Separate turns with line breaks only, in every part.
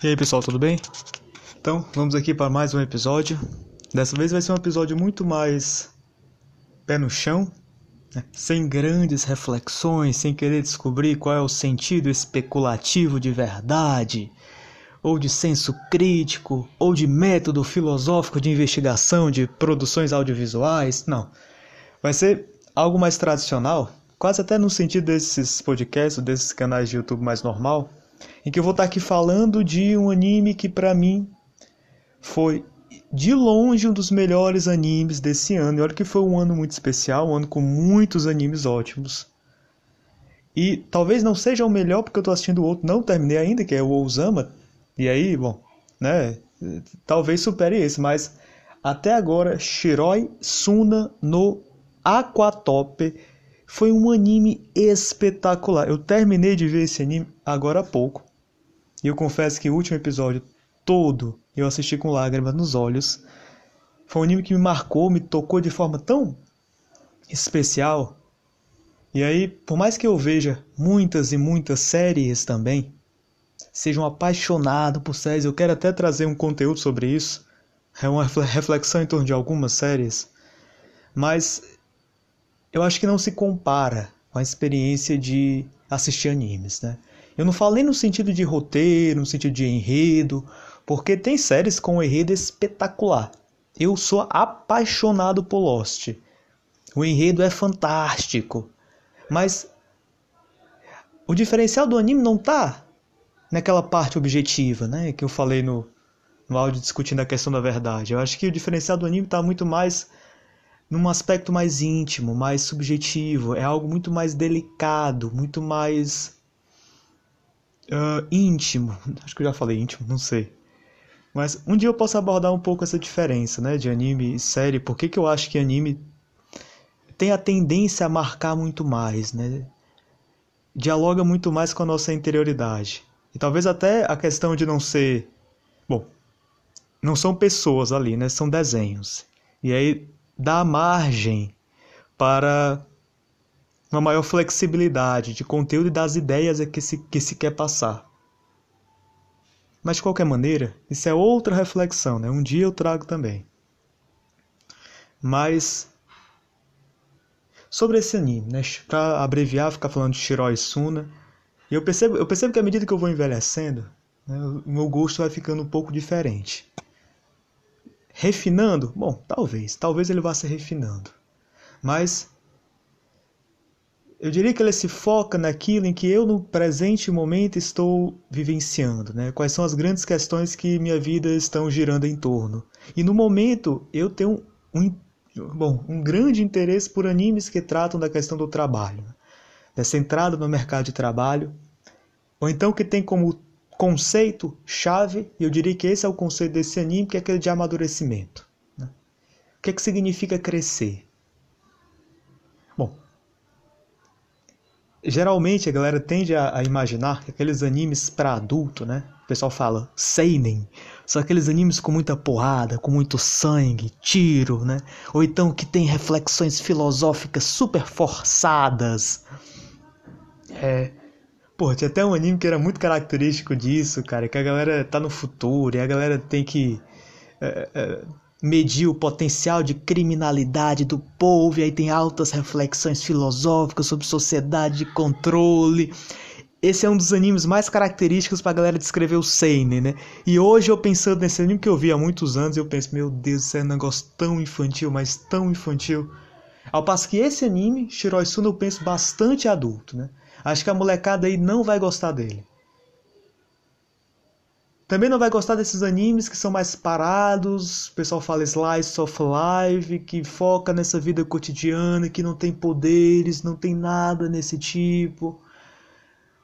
E aí pessoal, tudo bem? Então, vamos aqui para mais um episódio. Dessa vez vai ser um episódio muito mais pé no chão, né? sem grandes reflexões, sem querer descobrir qual é o sentido especulativo de verdade, ou de senso crítico, ou de método filosófico de investigação de produções audiovisuais. Não. Vai ser algo mais tradicional, quase até no sentido desses podcasts, desses canais de YouTube mais normal em que eu vou estar aqui falando de um anime que para mim foi de longe um dos melhores animes desse ano. E olha que foi um ano muito especial, um ano com muitos animes ótimos. E talvez não seja o melhor porque eu estou assistindo o outro, não terminei ainda, que é o Ousama. E aí, bom, né, talvez supere esse, mas até agora Shiroi Suna no Aquatope foi um anime espetacular. Eu terminei de ver esse anime agora há pouco. E eu confesso que o último episódio todo eu assisti com lágrimas nos olhos. Foi um anime que me marcou, me tocou de forma tão especial. E aí, por mais que eu veja muitas e muitas séries também, seja um apaixonado por séries, eu quero até trazer um conteúdo sobre isso. É uma reflexão em torno de algumas séries. Mas eu acho que não se compara com a experiência de assistir animes, né? Eu não falo nem no sentido de roteiro, no sentido de enredo, porque tem séries com um enredo espetacular. Eu sou apaixonado por Lost. O enredo é fantástico, mas o diferencial do anime não tá naquela parte objetiva, né, que eu falei no, no áudio discutindo a questão da verdade. Eu acho que o diferencial do anime está muito mais num aspecto mais íntimo, mais subjetivo, é algo muito mais delicado, muito mais uh, íntimo. Acho que eu já falei íntimo, não sei. Mas um dia eu posso abordar um pouco essa diferença, né, de anime e série. Por que, que eu acho que anime tem a tendência a marcar muito mais, né? Dialoga muito mais com a nossa interioridade. E talvez até a questão de não ser, bom, não são pessoas ali, né? São desenhos. E aí dá margem para uma maior flexibilidade de conteúdo e das ideias que se, que se quer passar. Mas de qualquer maneira, isso é outra reflexão, né? Um dia eu trago também. Mas sobre esse anime, né? Para abreviar, ficar falando de Shiroi Suna, eu percebo, eu percebo que à medida que eu vou envelhecendo, né, o meu gosto vai ficando um pouco diferente. Refinando? Bom, talvez. Talvez ele vá se refinando. Mas eu diria que ele se foca naquilo em que eu no presente momento estou vivenciando, né? Quais são as grandes questões que minha vida estão girando em torno. E no momento eu tenho um, bom, um grande interesse por animes que tratam da questão do trabalho, né? dessa entrada no mercado de trabalho, ou então que tem como conceito chave, e eu diria que esse é o conceito desse anime, que é aquele de amadurecimento. Né? O que, é que significa crescer? Geralmente a galera tende a, a imaginar que aqueles animes para adulto, né? O pessoal fala seinen, são aqueles animes com muita porrada, com muito sangue, tiro, né? Ou então que tem reflexões filosóficas super forçadas. É, Pô, tinha até um anime que era muito característico disso, cara, que a galera tá no futuro e a galera tem que é, é, medir o potencial de criminalidade do povo, e aí tem altas reflexões filosóficas sobre sociedade de controle. Esse é um dos animes mais característicos pra galera descrever o Seinen, né? E hoje eu pensando nesse anime que eu vi há muitos anos, eu penso, meu Deus, isso é um negócio tão infantil, mas tão infantil. Ao passo que esse anime, Shiroi Suna, eu penso bastante adulto, né? Acho que a molecada aí não vai gostar dele. Também não vai gostar desses animes que são mais parados, o pessoal fala slice of life, que foca nessa vida cotidiana, que não tem poderes, não tem nada nesse tipo,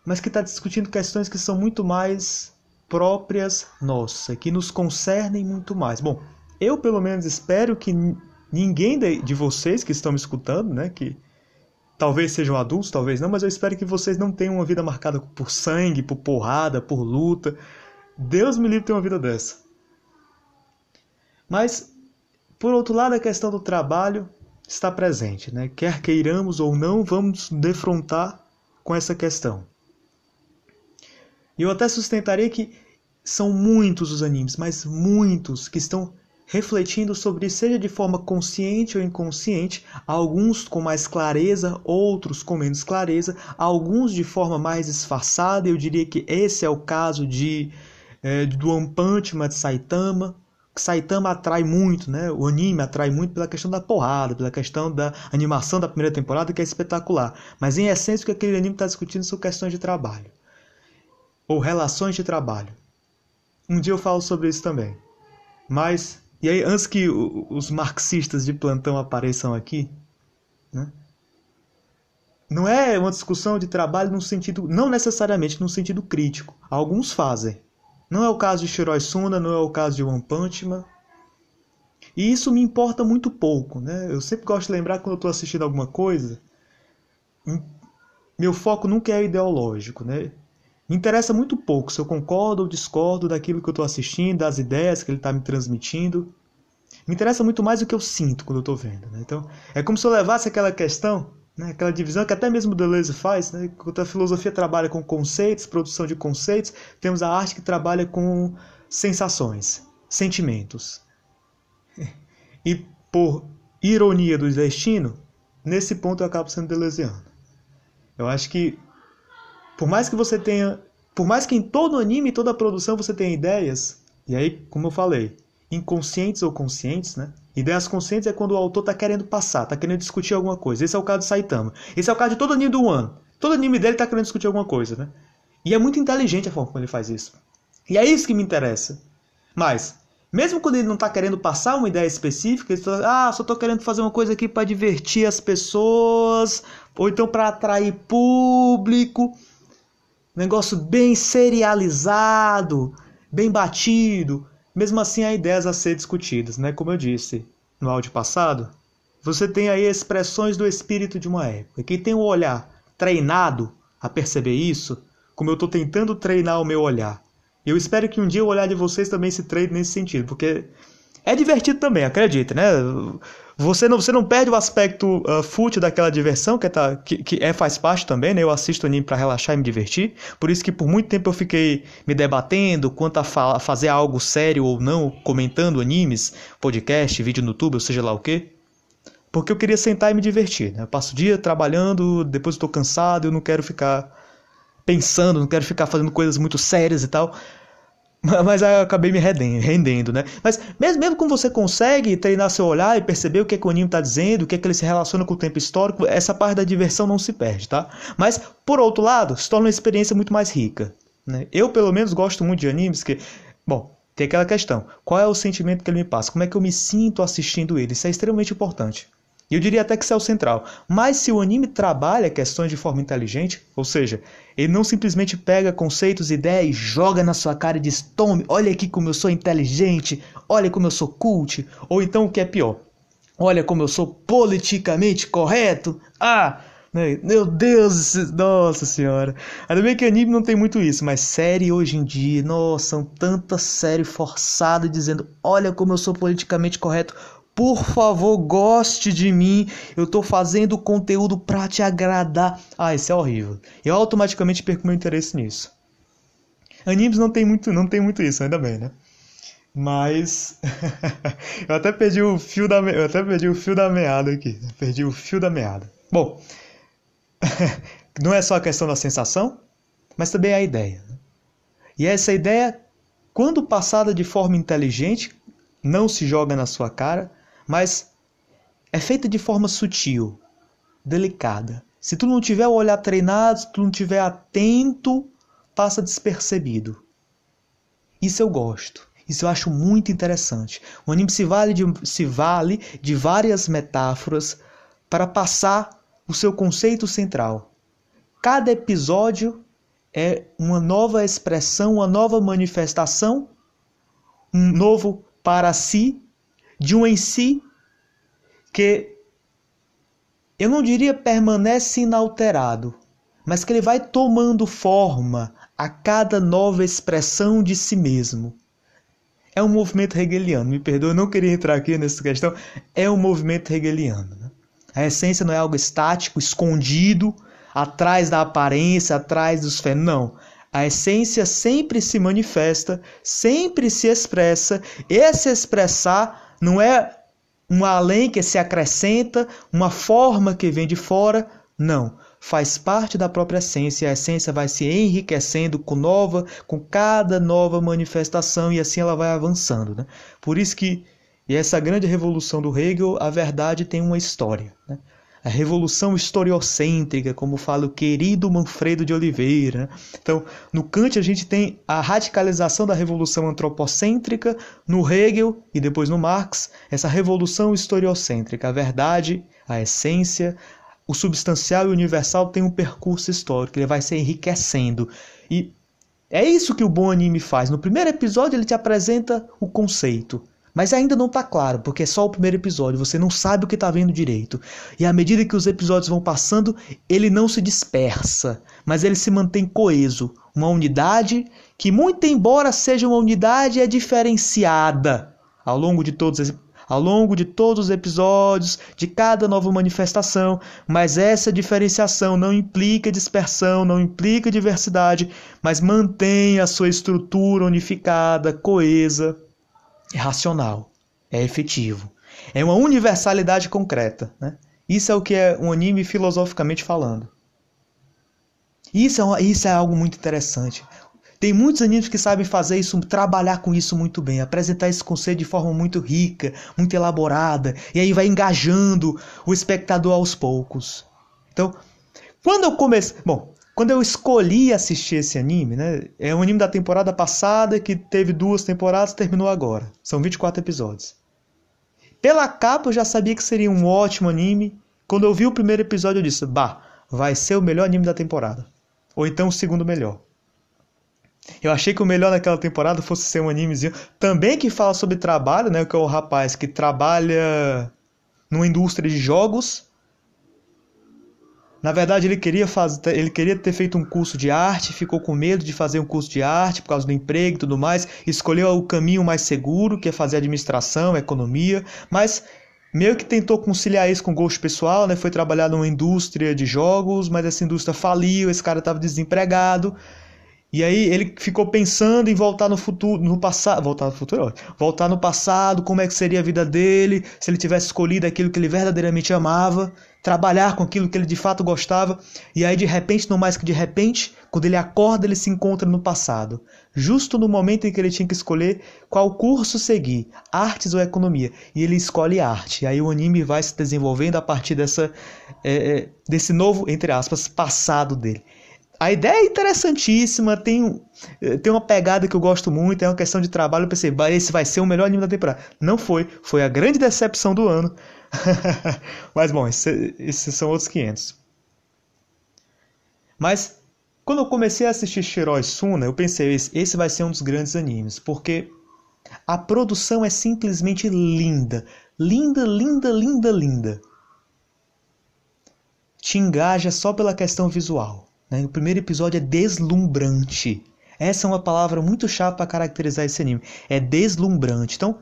mas que está discutindo questões que são muito mais próprias nossa, que nos concernem muito mais. Bom, eu pelo menos espero que ninguém de vocês que estão me escutando, né, que Talvez sejam adultos, talvez não, mas eu espero que vocês não tenham uma vida marcada por sangue, por porrada, por luta. Deus me livre de ter uma vida dessa. Mas, por outro lado, a questão do trabalho está presente, né? Quer queiramos ou não, vamos defrontar com essa questão. E eu até sustentaria que são muitos os animes, mas muitos que estão refletindo sobre seja de forma consciente ou inconsciente, alguns com mais clareza, outros com menos clareza, alguns de forma mais disfarçada. Eu diria que esse é o caso de é, do One Punch Man de Saitama. Saitama atrai muito, né? O anime atrai muito pela questão da porrada, pela questão da animação da primeira temporada, que é espetacular. Mas em essência, o que aquele anime está discutindo são questões de trabalho ou relações de trabalho. Um dia eu falo sobre isso também. Mas e aí, antes que os marxistas de plantão apareçam aqui, né? não é uma discussão de trabalho no sentido, não necessariamente no sentido crítico. Alguns fazem. Não é o caso de Shiroi Suna, não é o caso de One Punch Man. E isso me importa muito pouco, né? Eu sempre gosto de lembrar quando eu estou assistindo alguma coisa, meu foco nunca é ideológico, né? Me interessa muito pouco se eu concordo ou discordo daquilo que eu estou assistindo, das ideias que ele está me transmitindo. Me interessa muito mais o que eu sinto quando eu estou vendo. Né? Então, é como se eu levasse aquela questão, né? aquela divisão que até mesmo Deleuze faz, né? enquanto a filosofia trabalha com conceitos, produção de conceitos, temos a arte que trabalha com sensações, sentimentos. E por ironia do destino, nesse ponto eu acabo sendo deleuziano. Eu acho que por mais que você tenha. Por mais que em todo anime, toda produção você tenha ideias, e aí, como eu falei, inconscientes ou conscientes, né? Ideias conscientes é quando o autor está querendo passar, está querendo discutir alguma coisa. Esse é o caso de Saitama. Esse é o caso de todo anime do One. Todo anime dele está querendo discutir alguma coisa, né? E é muito inteligente a forma como ele faz isso. E é isso que me interessa. Mas, mesmo quando ele não está querendo passar uma ideia específica, ele está, ah, só estou querendo fazer uma coisa aqui para divertir as pessoas, ou então para atrair público negócio bem serializado, bem batido. Mesmo assim, há ideias a ser discutidas, né? Como eu disse no áudio passado, você tem aí expressões do espírito de uma época. Quem tem um olhar treinado a perceber isso, como eu estou tentando treinar o meu olhar. Eu espero que um dia o olhar de vocês também se treine nesse sentido, porque é divertido também, acredita, né? Você não, você não perde o aspecto uh, fútil daquela diversão, que, é, tá, que, que é, faz parte também, né? Eu assisto anime para relaxar e me divertir. Por isso que por muito tempo eu fiquei me debatendo quanto a fa fazer algo sério ou não, comentando animes, podcast, vídeo no YouTube, ou seja lá o quê. Porque eu queria sentar e me divertir, né? Eu passo o dia trabalhando, depois estou cansado, eu não quero ficar pensando, não quero ficar fazendo coisas muito sérias e tal. Mas eu acabei me rendendo, né? Mas mesmo, mesmo quando você consegue treinar seu olhar e perceber o que, é que o anime está dizendo, o que, é que ele se relaciona com o tempo histórico, essa parte da diversão não se perde, tá? Mas, por outro lado, se torna uma experiência muito mais rica. Né? Eu, pelo menos, gosto muito de animes que... Bom, tem aquela questão. Qual é o sentimento que ele me passa? Como é que eu me sinto assistindo ele? Isso é extremamente importante. Eu diria até que isso é o central. Mas se o anime trabalha questões de forma inteligente, ou seja, ele não simplesmente pega conceitos, ideias e joga na sua cara e diz: Tome, olha aqui como eu sou inteligente, olha como eu sou cult, ou então o que é pior, olha como eu sou politicamente correto. Ah, meu Deus, nossa senhora. Ainda bem que anime não tem muito isso, mas série hoje em dia, nossa, são tantas séries forçadas dizendo: olha como eu sou politicamente correto. Por favor, goste de mim. Eu tô fazendo conteúdo para te agradar. Ah, isso é horrível. Eu automaticamente perco meu interesse nisso. Animes não tem muito, não tem muito isso, ainda bem, né? Mas eu até perdi o fio da eu até perdi o fio da meada aqui. Perdi o fio da meada. Bom, não é só a questão da sensação, mas também a ideia. Né? E essa ideia, quando passada de forma inteligente, não se joga na sua cara, mas é feita de forma sutil, delicada. Se tu não tiver o olhar treinado, se tu não tiver atento, passa despercebido. Isso eu gosto. Isso eu acho muito interessante. O anime se vale de, se vale de várias metáforas para passar o seu conceito central. Cada episódio é uma nova expressão, uma nova manifestação, um novo para si de um em si que eu não diria permanece inalterado, mas que ele vai tomando forma a cada nova expressão de si mesmo. É um movimento hegeliano, me perdoe, eu não queria entrar aqui nessa questão, é um movimento hegeliano. Né? A essência não é algo estático, escondido, atrás da aparência, atrás dos fenômenos. Não. A essência sempre se manifesta, sempre se expressa. Esse expressar não é um além que se acrescenta, uma forma que vem de fora. Não, faz parte da própria essência. A essência vai se enriquecendo com nova, com cada nova manifestação e assim ela vai avançando. Né? Por isso que e essa grande revolução do Hegel, a verdade tem uma história. Né? A revolução historiocêntrica, como fala o querido Manfredo de Oliveira. Então, no Kant a gente tem a radicalização da revolução antropocêntrica, no Hegel e depois no Marx, essa revolução historiocêntrica. A verdade, a essência, o substancial e universal tem um percurso histórico, ele vai se enriquecendo. E é isso que o bom anime faz. No primeiro episódio ele te apresenta o conceito. Mas ainda não está claro, porque é só o primeiro episódio, você não sabe o que está vendo direito. E à medida que os episódios vão passando, ele não se dispersa, mas ele se mantém coeso. Uma unidade que, muito embora seja uma unidade, é diferenciada ao longo de todos ao longo de todos os episódios, de cada nova manifestação, mas essa diferenciação não implica dispersão, não implica diversidade, mas mantém a sua estrutura unificada, coesa é racional, é efetivo. É uma universalidade concreta. Né? Isso é o que é um anime filosoficamente falando. Isso é, isso é algo muito interessante. Tem muitos animes que sabem fazer isso, trabalhar com isso muito bem, apresentar esse conceito de forma muito rica, muito elaborada, e aí vai engajando o espectador aos poucos. Então, quando eu comecei. Bom, quando eu escolhi assistir esse anime, né? É um anime da temporada passada que teve duas temporadas e terminou agora. São 24 episódios. Pela capa eu já sabia que seria um ótimo anime. Quando eu vi o primeiro episódio eu disse, bah, vai ser o melhor anime da temporada. Ou então o segundo melhor. Eu achei que o melhor naquela temporada fosse ser um animezinho também que fala sobre trabalho, né? Que é o rapaz que trabalha numa indústria de jogos na verdade, ele queria, ele queria ter feito um curso de arte, ficou com medo de fazer um curso de arte por causa do emprego e tudo mais, escolheu o caminho mais seguro, que é fazer administração, economia, mas meio que tentou conciliar isso com o gosto pessoal, né? Foi trabalhar numa indústria de jogos, mas essa indústria faliu, esse cara estava desempregado. E aí ele ficou pensando em voltar no futuro, no passado, voltar no futuro, voltar no passado, como é que seria a vida dele, se ele tivesse escolhido aquilo que ele verdadeiramente amava trabalhar com aquilo que ele de fato gostava, e aí de repente, não mais que de repente, quando ele acorda, ele se encontra no passado, justo no momento em que ele tinha que escolher qual curso seguir, artes ou economia, e ele escolhe arte. E aí o anime vai se desenvolvendo a partir dessa, é, desse novo, entre aspas, passado dele. A ideia é interessantíssima, tem, tem uma pegada que eu gosto muito, é uma questão de trabalho. Eu pensei, esse vai ser o melhor anime da temporada. Não foi, foi a grande decepção do ano. Mas bom, esses são outros 500. Mas quando eu comecei a assistir Shiroi Suna, eu pensei, esse vai ser um dos grandes animes, porque a produção é simplesmente linda. Linda, linda, linda, linda. Te engaja só pela questão visual. Né? O primeiro episódio é deslumbrante. Essa é uma palavra muito chata para caracterizar esse anime. É deslumbrante. Então,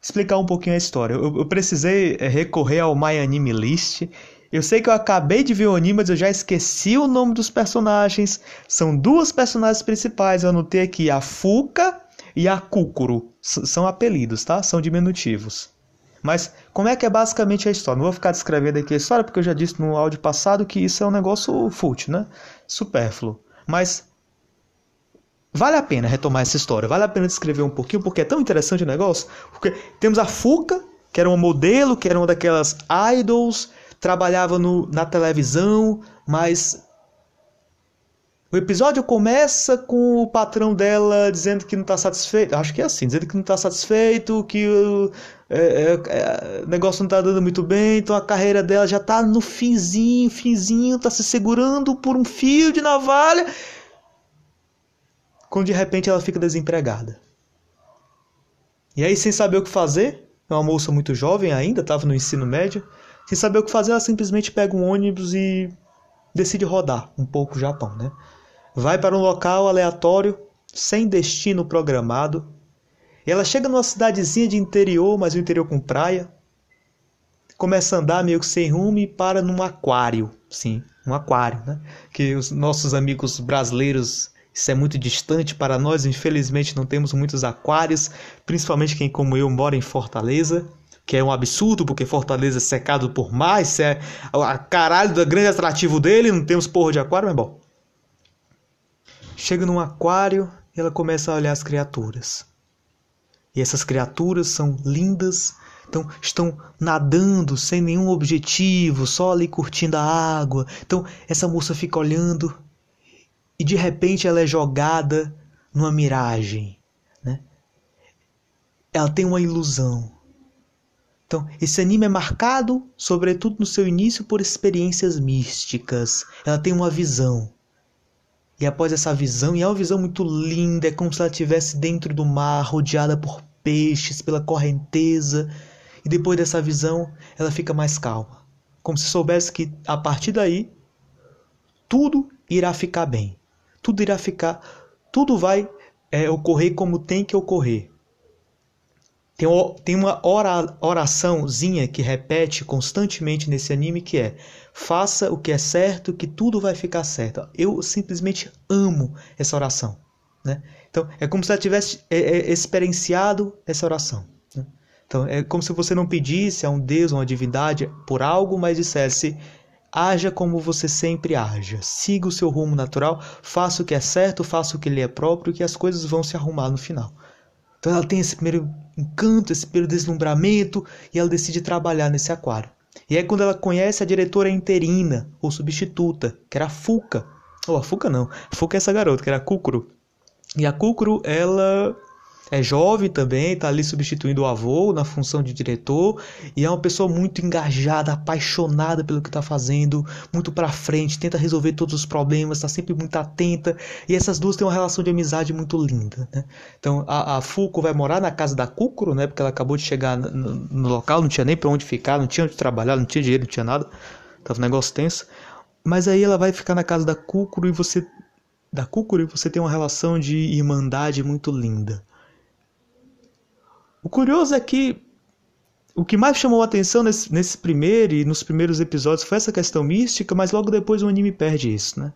explicar um pouquinho a história. Eu, eu precisei é, recorrer ao My Anime List. Eu sei que eu acabei de ver o anime, mas eu já esqueci o nome dos personagens. São duas personagens principais. Eu anotei aqui a Fuka e a Kukuro. São apelidos, tá? São diminutivos. Mas como é que é basicamente a história? Não vou ficar descrevendo aqui a história, porque eu já disse no áudio passado que isso é um negócio fútil, né? Supérfluo. Mas Vale a pena retomar essa história, vale a pena descrever um pouquinho, porque é tão interessante o negócio. Porque temos a Fuca, que era uma modelo, que era uma daquelas idols, trabalhava no, na televisão, mas o episódio começa com o patrão dela dizendo que não está satisfeito. Acho que é assim, dizendo que não está satisfeito, que o é, é, é, negócio não está dando muito bem, então a carreira dela já está no finzinho, finzinho, está se segurando por um fio de navalha quando de repente ela fica desempregada. E aí, sem saber o que fazer, é uma moça muito jovem ainda, estava no ensino médio, sem saber o que fazer, ela simplesmente pega um ônibus e decide rodar um pouco o Japão, né? Vai para um local aleatório, sem destino programado. Ela chega numa cidadezinha de interior, mas um interior com praia. Começa a andar meio que sem rumo e para num aquário. Sim, um aquário, né? Que os nossos amigos brasileiros Isso é muito distante para nós, infelizmente não temos muitos aquários, principalmente quem como eu mora em Fortaleza, que é um absurdo, porque Fortaleza é secado por mar, isso é a caralho do grande atrativo dele, não temos porra de aquário, mas bom. Chega num aquário e ela começa a olhar as criaturas. E essas criaturas são lindas, então estão nadando sem nenhum objetivo, só ali curtindo a água. Então essa moça fica olhando e de repente ela é jogada numa miragem, né? Ela tem uma ilusão. Então, esse anime é marcado, sobretudo no seu início, por experiências místicas. Ela tem uma visão. E após essa visão, e é uma visão muito linda, é como se ela estivesse dentro do mar, rodeada por peixes, pela correnteza. E depois dessa visão, ela fica mais calma. Como se soubesse que a partir daí, tudo irá ficar bem tudo irá ficar, tudo vai é, ocorrer como tem que ocorrer. Tem, tem uma oraçãozinha que repete constantemente nesse anime que é faça o que é certo que tudo vai ficar certo. Eu simplesmente amo essa oração. Né? Então é como se ela tivesse é, é, experienciado essa oração. Né? Então é como se você não pedisse a um Deus, uma divindade por algo, mas dissesse Haja como você sempre haja. Siga o seu rumo natural, faça o que é certo, faça o que lhe é próprio, que as coisas vão se arrumar no final. Então ela tem esse primeiro encanto, esse primeiro deslumbramento e ela decide trabalhar nesse aquário. E é quando ela conhece a diretora interina ou substituta, que era a Fuca. Ou oh, a Fuca não, a Fuca é essa garota, que era a Kukuro. E a Kukuro, ela é jovem também, está ali substituindo o avô na função de diretor e é uma pessoa muito engajada, apaixonada pelo que está fazendo, muito para frente, tenta resolver todos os problemas, está sempre muito atenta e essas duas têm uma relação de amizade muito linda. Né? Então a, a vai morar na casa da Kukuro, né? Porque ela acabou de chegar no, no local, não tinha nem para onde ficar, não tinha onde trabalhar, não tinha dinheiro, não tinha nada, tava um negócio tenso. Mas aí ela vai ficar na casa da Kukuro e você da Kukuro e você tem uma relação de irmandade muito linda. O curioso é que o que mais chamou a atenção nesse, nesse primeiro e nos primeiros episódios foi essa questão mística, mas logo depois o anime perde isso, né?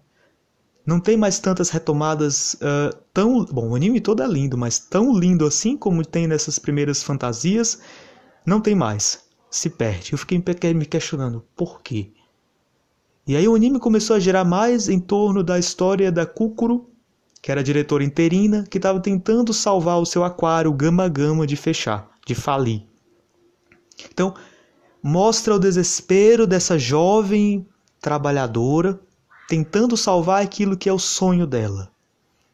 Não tem mais tantas retomadas uh, tão. Bom, o anime todo é lindo, mas tão lindo assim como tem nessas primeiras fantasias, não tem mais. Se perde. Eu fiquei me questionando por quê. E aí o anime começou a girar mais em torno da história da Kukuro que era diretora interina, que estava tentando salvar o seu aquário Gama Gama de fechar, de falir. Então, mostra o desespero dessa jovem trabalhadora tentando salvar aquilo que é o sonho dela,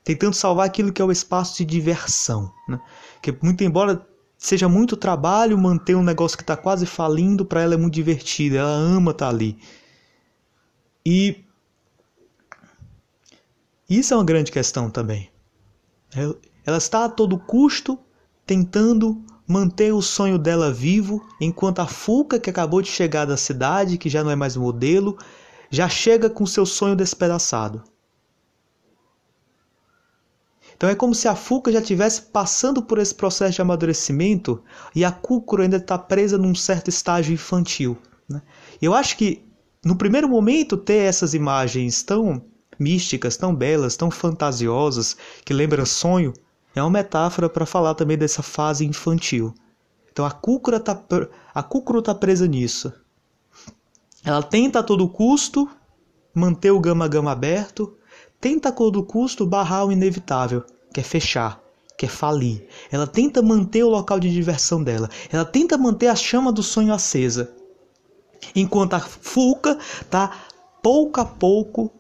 tentando salvar aquilo que é o espaço de diversão. Né? Que, muito embora seja muito trabalho manter um negócio que está quase falindo, para ela é muito divertido, ela ama estar tá ali. E isso é uma grande questão também. Ela está a todo custo tentando manter o sonho dela vivo, enquanto a Fuca, que acabou de chegar da cidade, que já não é mais modelo, já chega com seu sonho despedaçado. Então é como se a Fuca já estivesse passando por esse processo de amadurecimento e a Kukuro ainda está presa num certo estágio infantil. Né? Eu acho que no primeiro momento ter essas imagens tão místicas, tão belas, tão fantasiosas, que lembram sonho, é uma metáfora para falar também dessa fase infantil. Então a Kukura está a tá presa nisso. Ela tenta a todo custo manter o Gama Gama aberto, tenta a todo custo barrar o inevitável, que é fechar, que é falir. Ela tenta manter o local de diversão dela. Ela tenta manter a chama do sonho acesa. Enquanto a Fuca está pouco a pouco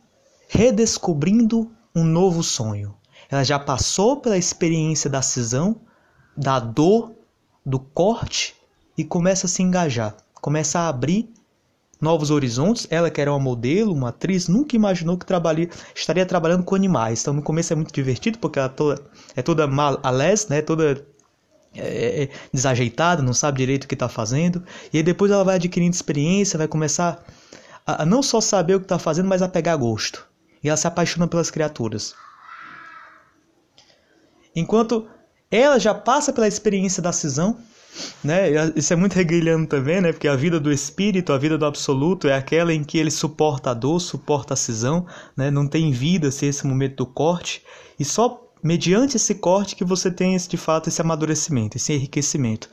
redescobrindo um novo sonho. Ela já passou pela experiência da cisão, da dor, do corte e começa a se engajar, começa a abrir novos horizontes. Ela que era uma modelo, uma atriz, nunca imaginou que estaria trabalhando com animais. Então no começo é muito divertido porque ela toda, é toda mal, alés, né? Toda é, é, desajeitada, não sabe direito o que está fazendo. E aí depois ela vai adquirindo experiência, vai começar a, a não só saber o que está fazendo, mas a pegar gosto e ela se apaixona pelas criaturas. Enquanto ela já passa pela experiência da cisão, né? Isso é muito hegeliano também, né? Porque a vida do espírito, a vida do absoluto é aquela em que ele suporta a dor, suporta a cisão, né? Não tem vida se esse momento do corte e só mediante esse corte que você tem esse, de fato esse amadurecimento, esse enriquecimento.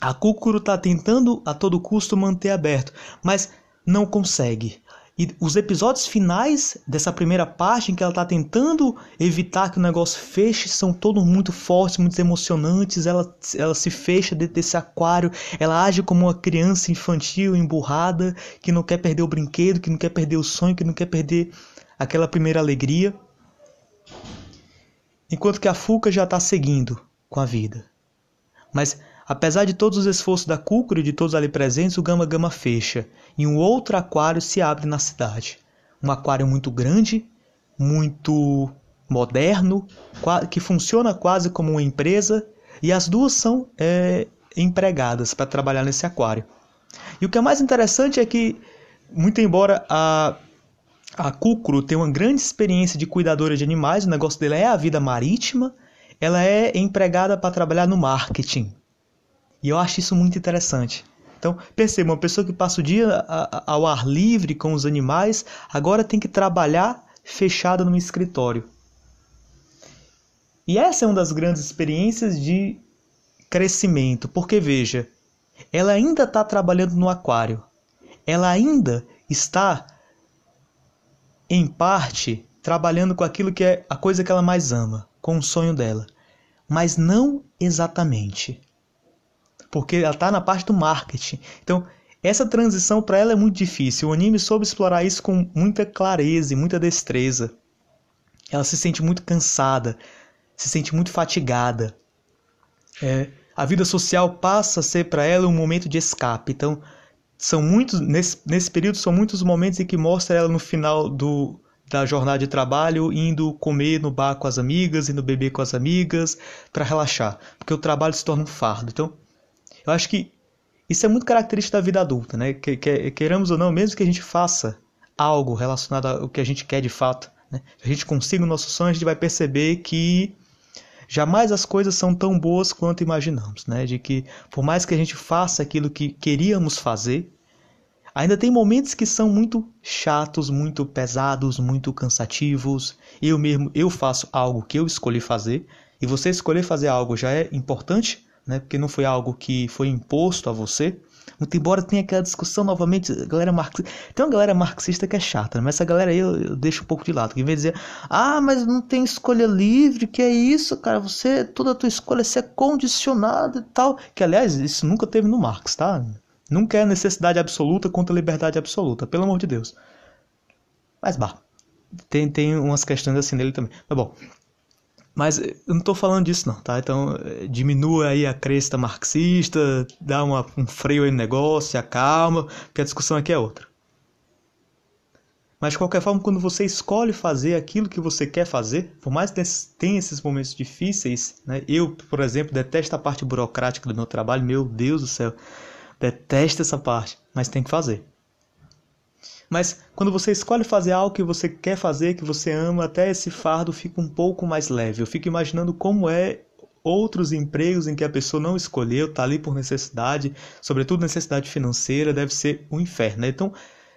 A Kúkuro está tentando a todo custo manter aberto, mas não consegue. E os episódios finais dessa primeira parte, em que ela está tentando evitar que o negócio feche, são todos muito fortes, muito emocionantes. Ela, ela se fecha dentro desse aquário, ela age como uma criança infantil, emburrada, que não quer perder o brinquedo, que não quer perder o sonho, que não quer perder aquela primeira alegria. Enquanto que a Fuca já está seguindo com a vida. Mas Apesar de todos os esforços da Kúkura e de todos ali presentes, o Gama Gama fecha e um outro aquário se abre na cidade. Um aquário muito grande, muito moderno, que funciona quase como uma empresa e as duas são é, empregadas para trabalhar nesse aquário. E o que é mais interessante é que, muito embora a, a tenha uma grande experiência de cuidadora de animais, o negócio dela é a vida marítima, ela é empregada para trabalhar no marketing. E eu acho isso muito interessante. Então, perceba, uma pessoa que passa o dia ao ar livre com os animais, agora tem que trabalhar fechada num escritório. E essa é uma das grandes experiências de crescimento, porque veja, ela ainda está trabalhando no aquário, ela ainda está, em parte, trabalhando com aquilo que é a coisa que ela mais ama, com o sonho dela, mas não exatamente porque ela está na parte do marketing. Então, essa transição para ela é muito difícil. O anime soube explorar isso com muita clareza e muita destreza. Ela se sente muito cansada, se sente muito fatigada. É, a vida social passa a ser para ela um momento de escape. Então, são muitos nesse, nesse período são muitos momentos em que mostra ela no final do, da jornada de trabalho indo comer no bar com as amigas, indo beber com as amigas para relaxar, porque o trabalho se torna um fardo. Então, eu acho que isso é muito característico da vida adulta, né? Que, que, ou não, mesmo que a gente faça algo relacionado ao que a gente quer de fato, né? a gente consiga o nosso sonho, a gente vai perceber que jamais as coisas são tão boas quanto imaginamos, né? De que por mais que a gente faça aquilo que queríamos fazer, ainda tem momentos que são muito chatos, muito pesados, muito cansativos. Eu mesmo eu faço algo que eu escolhi fazer e você escolher fazer algo já é importante né? Porque não foi algo que foi imposto a você. Muito embora tenha aquela discussão novamente, galera marxista. Tem uma galera marxista que é chata, né? mas essa galera aí eu, eu, deixo um pouco de lado. Que vem dizer, ah, mas não tem escolha livre, que é isso, cara? Você, toda a tua escolha é condicionada e tal. Que aliás, isso nunca teve no Marx, tá? Nunca é necessidade absoluta contra liberdade absoluta, pelo amor de Deus. Mas bah, tem, tem umas questões assim nele também. Mas bom, mas eu não estou falando disso não, tá? Então eh, diminua aí a cresta marxista, dá uma, um freio aí no negócio, acalma, porque a discussão aqui é outra. Mas de qualquer forma, quando você escolhe fazer aquilo que você quer fazer, por mais que tenha esses momentos difíceis, né? eu, por exemplo, detesto a parte burocrática do meu trabalho, meu Deus do céu, detesto essa parte, mas tem que fazer. Mas quando você escolhe fazer algo que você quer fazer, que você ama, até esse fardo fica um pouco mais leve. Eu fico imaginando como é outros empregos em que a pessoa não escolheu, está ali por necessidade, sobretudo necessidade financeira, deve ser um inferno. Né? Então,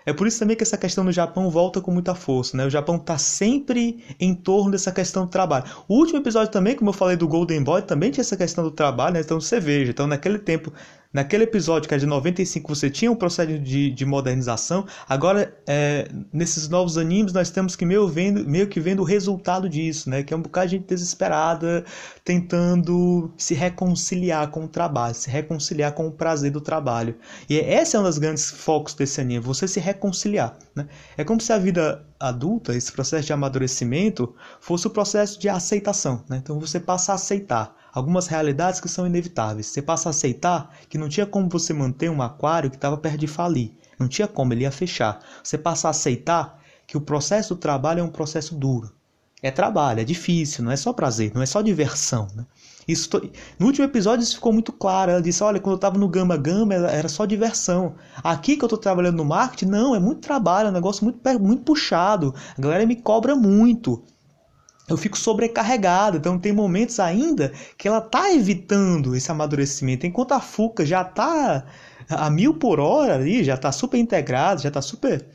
é por isso também que essa questão do Japão volta com muita força, né? O Japão está sempre em torno dessa questão do trabalho. O último episódio também, como eu falei do Golden Boy, também tinha essa questão do trabalho, né? Então você veja, então naquele tempo Naquele episódio que era de 95 você tinha um processo de, de modernização. Agora, é, nesses novos animes, nós temos que meio, vendo, meio que vendo o resultado disso, né? Que é um bocado de gente desesperada tentando se reconciliar com o trabalho, se reconciliar com o prazer do trabalho. E esse é um dos grandes focos desse anime, você se reconciliar. Né? É como se a vida adulta, esse processo de amadurecimento, fosse o processo de aceitação. Né? Então você passa a aceitar algumas realidades que são inevitáveis. Você passa a aceitar que não tinha como você manter um aquário que estava perto de falir. Não tinha como, ele ia fechar. Você passa a aceitar que o processo do trabalho é um processo duro. É trabalho, é difícil, não é só prazer, não é só diversão. Né? Isso to... No último episódio isso ficou muito claro. Ela disse: Olha, quando eu estava no Gama Gama era só diversão. Aqui que eu estou trabalhando no marketing, não, é muito trabalho, é um negócio muito, muito puxado. A galera me cobra muito. Eu fico sobrecarregado. Então tem momentos ainda que ela está evitando esse amadurecimento, enquanto a Fuca já está a mil por hora ali, já está super integrada, já está super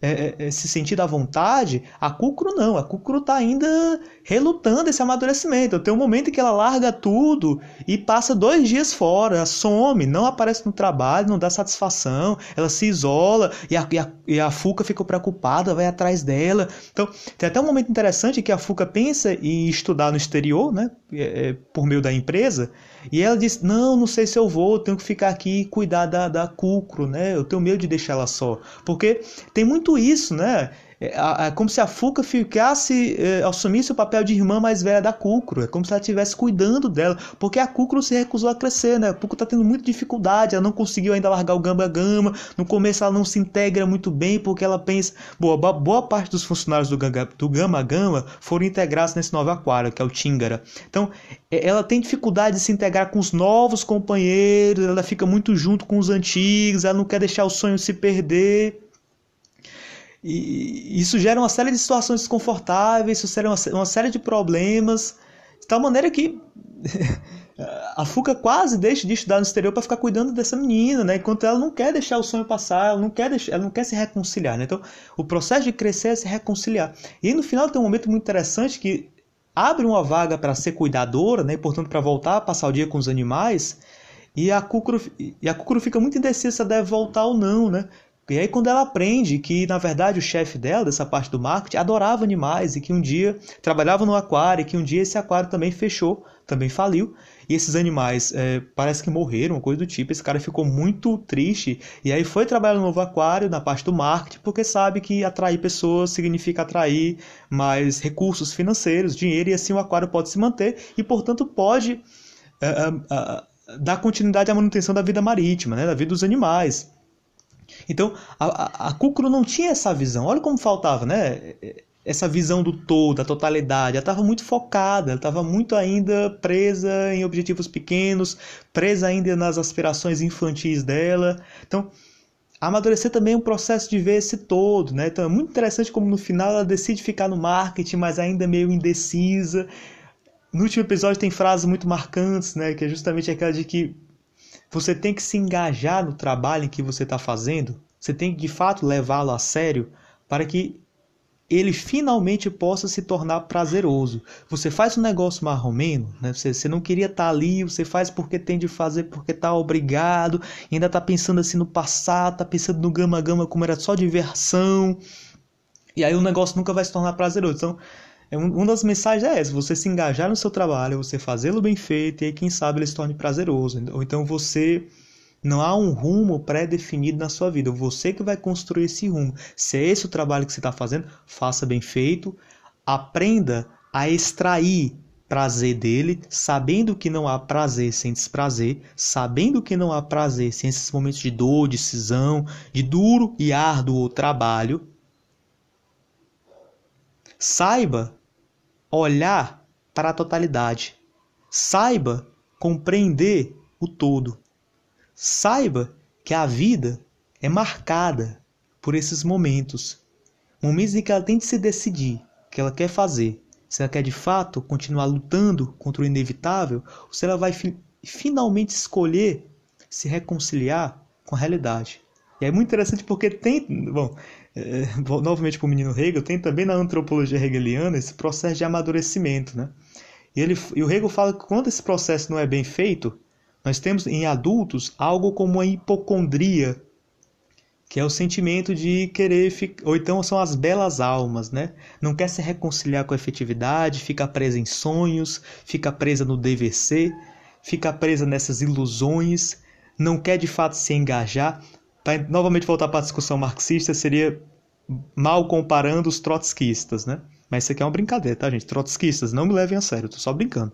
é, é, se sentir à vontade, a Kukro não. A Kukro está ainda relutando esse amadurecimento. Tem um momento que ela larga tudo e passa dois dias fora, some, não aparece no trabalho, não dá satisfação, ela se isola e a, e a, e a Fuca fica preocupada, vai atrás dela. Então, tem até um momento interessante que a Fuca pensa em estudar no exterior, né, é, é por meio da empresa, e ela diz: Não, não sei se eu vou, tenho que ficar aqui e cuidar da, da Cucro, né? Eu tenho medo de deixar ela só. Porque tem muito isso, né? É, como se a Fuca ficasse, é, assumisse o papel de irmã mais velha da Cucro. É como se ela estivesse cuidando dela. Porque a Cucro se recusou a crescer, né? A Cucro está tendo muita dificuldade. Ela não conseguiu ainda largar o Gamba Gama. No começo ela não se integra muito bem porque ela pensa. Boa, boa parte dos funcionários do, Ganga, do Gama Gama foram integrados nesse novo aquário, que é o Tingara. Então é, ela tem dificuldade de se integrar com os novos companheiros. Ela fica muito junto com os antigos. Ela não quer deixar o sonho se perder. E isso gera uma série de situações desconfortáveis, isso gera uma, série de problemas, de tal maneira que a Fuca quase deixa de estudar no exterior para ficar cuidando dessa menina, né? Enquanto ela não quer deixar o sonho passar, ela não quer, deixar, ela não quer se reconciliar, né? Então, o processo de crescer é se reconciliar. E no final tem um momento muito interessante que abre uma vaga para ser cuidadora, né? Portanto, para voltar a passar o dia com os animais. E a Kukuro, e a fica muito indecisa se deve voltar ou não, né? E aí quando ela aprende que, na verdade, o chefe dela, dessa parte do marketing, adorava animais e que um dia trabalhava no aquário e que um dia esse aquário também fechou, também faliu. E esses animais é, parece que morreram, coisa do tipo. Esse cara ficou muito triste e aí foi trabalhar no novo aquário, na parte do marketing, porque sabe que atrair pessoas significa atrair mais recursos financeiros, dinheiro, e assim o aquário pode se manter e, portanto, pode é, é, dar continuidade à manutenção da vida marítima, né, da vida dos animais. Então, a, a, a não tinha essa visão. Olha como faltava, né? Essa visão do todo, da totalidade. Ela estava muito focada, ela estava muito ainda presa em objetivos pequenos, presa ainda nas aspirações infantis dela. Então, amadurecer também é um processo de ver esse todo, né? Então é muito interessante como no final ela decide ficar no marketing, mas ainda meio indecisa. No último episódio tem frases muito marcantes, né? Que é justamente aquela de que você tem que se engajar no trabalho em que você está fazendo. Você tem que de fato levá-lo a sério para que ele finalmente possa se tornar prazeroso. Você faz um negócio marromeno, né? você, você não queria estar tá ali, você faz porque tem de fazer, porque está obrigado, ainda está pensando assim no passado, está pensando no gama-gama como era só diversão, e aí o negócio nunca vai se tornar prazeroso. Então, é um, uma das mensagens é essa: você se engajar no seu trabalho, você fazê-lo bem feito e aí, quem sabe, ele se torne prazeroso. Ou então você. Não há um rumo pré-definido na sua vida. Você que vai construir esse rumo. Se é esse o trabalho que você está fazendo, faça bem feito. Aprenda a extrair prazer dele, sabendo que não há prazer sem desprazer, sabendo que não há prazer sem esses momentos de dor, de cisão, de duro e árduo trabalho. Saiba olhar para a totalidade. Saiba compreender o todo. Saiba que a vida é marcada por esses momentos. Momentos em que ela tem de se decidir o que ela quer fazer. Se ela quer de fato continuar lutando contra o inevitável ou se ela vai fi finalmente escolher se reconciliar com a realidade. E é muito interessante porque tem. Bom, é, novamente para o menino Hegel, tem também na antropologia hegeliana esse processo de amadurecimento. Né? E, ele, e o Hegel fala que quando esse processo não é bem feito, nós temos em adultos algo como a hipocondria, que é o sentimento de querer, ou então são as belas almas, né? Não quer se reconciliar com a efetividade, fica presa em sonhos, fica presa no DVC, fica presa nessas ilusões, não quer de fato se engajar para novamente voltar para a discussão marxista, seria mal comparando os trotskistas, né? Mas isso aqui é uma brincadeira, tá, gente? Trotskistas, não me levem a sério, tô só brincando.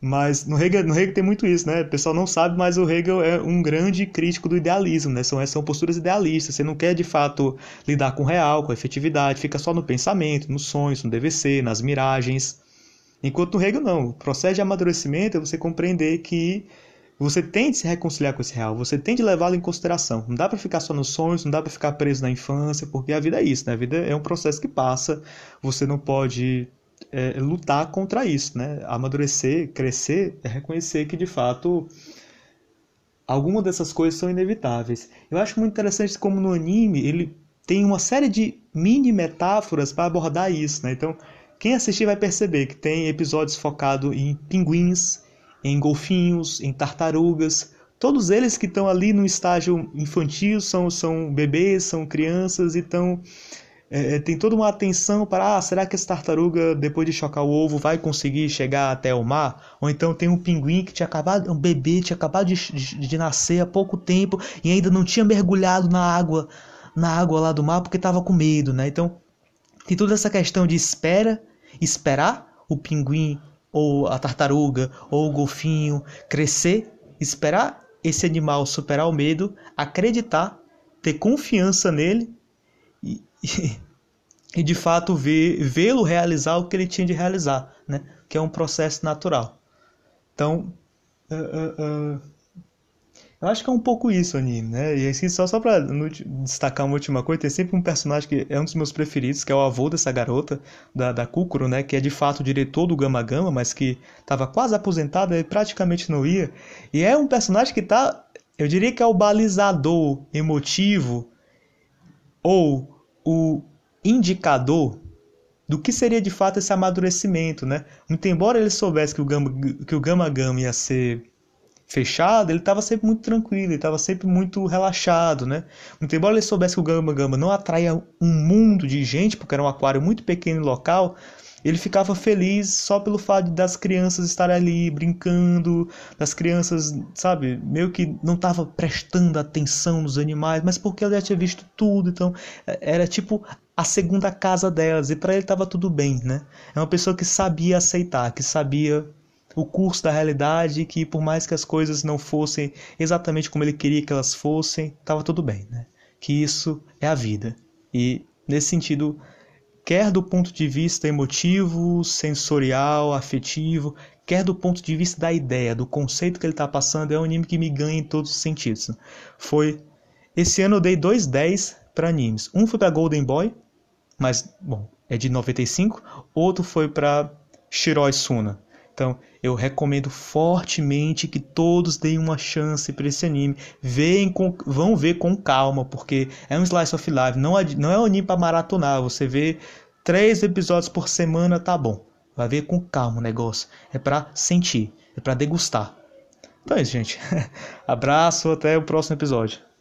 Mas no Hegel, no Hegel tem muito isso, né? O pessoal não sabe, mas o Hegel é um grande crítico do idealismo, né? São, são posturas idealistas. Você não quer, de fato, lidar com o real, com a efetividade, fica só no pensamento, nos sonhos, no DVC, nas miragens. Enquanto no Hegel, não. O processo de amadurecimento é você compreender que você tem de se reconciliar com esse real, você tem de levá-lo em consideração. Não dá para ficar só nos sonhos, não dá para ficar preso na infância, porque a vida é isso, né? A vida é um processo que passa. Você não pode é, lutar contra isso, né? Amadurecer, crescer, é reconhecer que de fato algumas dessas coisas são inevitáveis. Eu acho muito interessante como no anime ele tem uma série de mini metáforas para abordar isso, né? Então, quem assistir vai perceber que tem episódios focados em pinguins, em golfinhos, em tartarugas, todos eles que estão ali no estágio infantil são, são bebês, são crianças e estão é, é, tem toda uma atenção para, ah, será que essa tartaruga, depois de chocar o ovo, vai conseguir chegar até o mar? Ou então tem um pinguim que tinha acabado, um bebê, tinha acabado de, de, de nascer há pouco tempo e ainda não tinha mergulhado na água, na água lá do mar porque estava com medo, né? Então, tem toda essa questão de espera, esperar o pinguim ou a tartaruga ou o golfinho crescer, esperar esse animal superar o medo, acreditar, ter confiança nele e, e, de fato vê-lo realizar o que ele tinha de realizar, né? que é um processo natural. Então, uh, uh, uh, eu acho que é um pouco isso o né? E assim, só, só pra destacar uma última coisa, tem sempre um personagem que é um dos meus preferidos, que é o avô dessa garota, da, da Kukuro, né? Que é de fato o diretor do Gama Gama, mas que estava quase aposentado e praticamente não ia. E é um personagem que tá, eu diria que é o balizador emotivo ou o indicador do que seria de fato esse amadurecimento, né? Muito embora ele soubesse que o Gama, que o Gama Gama ia ser fechado, ele estava sempre muito tranquilo, ele estava sempre muito relaxado, né? Muito embora ele soubesse que o Gama Gama não atraía um mundo de gente, porque era um aquário muito pequeno e local, ele ficava feliz só pelo fato das crianças estarem ali brincando, das crianças, sabe, meio que não estava prestando atenção nos animais, mas porque ele já tinha visto tudo, então é, era tipo a segunda casa delas e para ele estava tudo bem, né? É uma pessoa que sabia aceitar, que sabia o curso da realidade, que por mais que as coisas não fossem exatamente como ele queria que elas fossem, estava tudo bem, né? Que isso é a vida. E nesse sentido, quer do ponto de vista emotivo, sensorial, afetivo, quer do ponto de vista da ideia, do conceito que ele está passando, é um anime que me ganha em todos os sentidos. Foi esse ano eu dei dois 10 para animes. Um foi para Golden Boy, mas bom, é de 95, outro foi para Shiroi Suna. Então, eu recomendo fortemente que todos deem uma chance para esse anime. Veem com, vão ver com calma, porque é um slice of life, não é, não é um anime para maratonar. Você vê três episódios por semana, tá bom. Vai ver com calma o negócio. É para sentir, é para degustar. Então é isso, gente. Abraço, até o próximo episódio.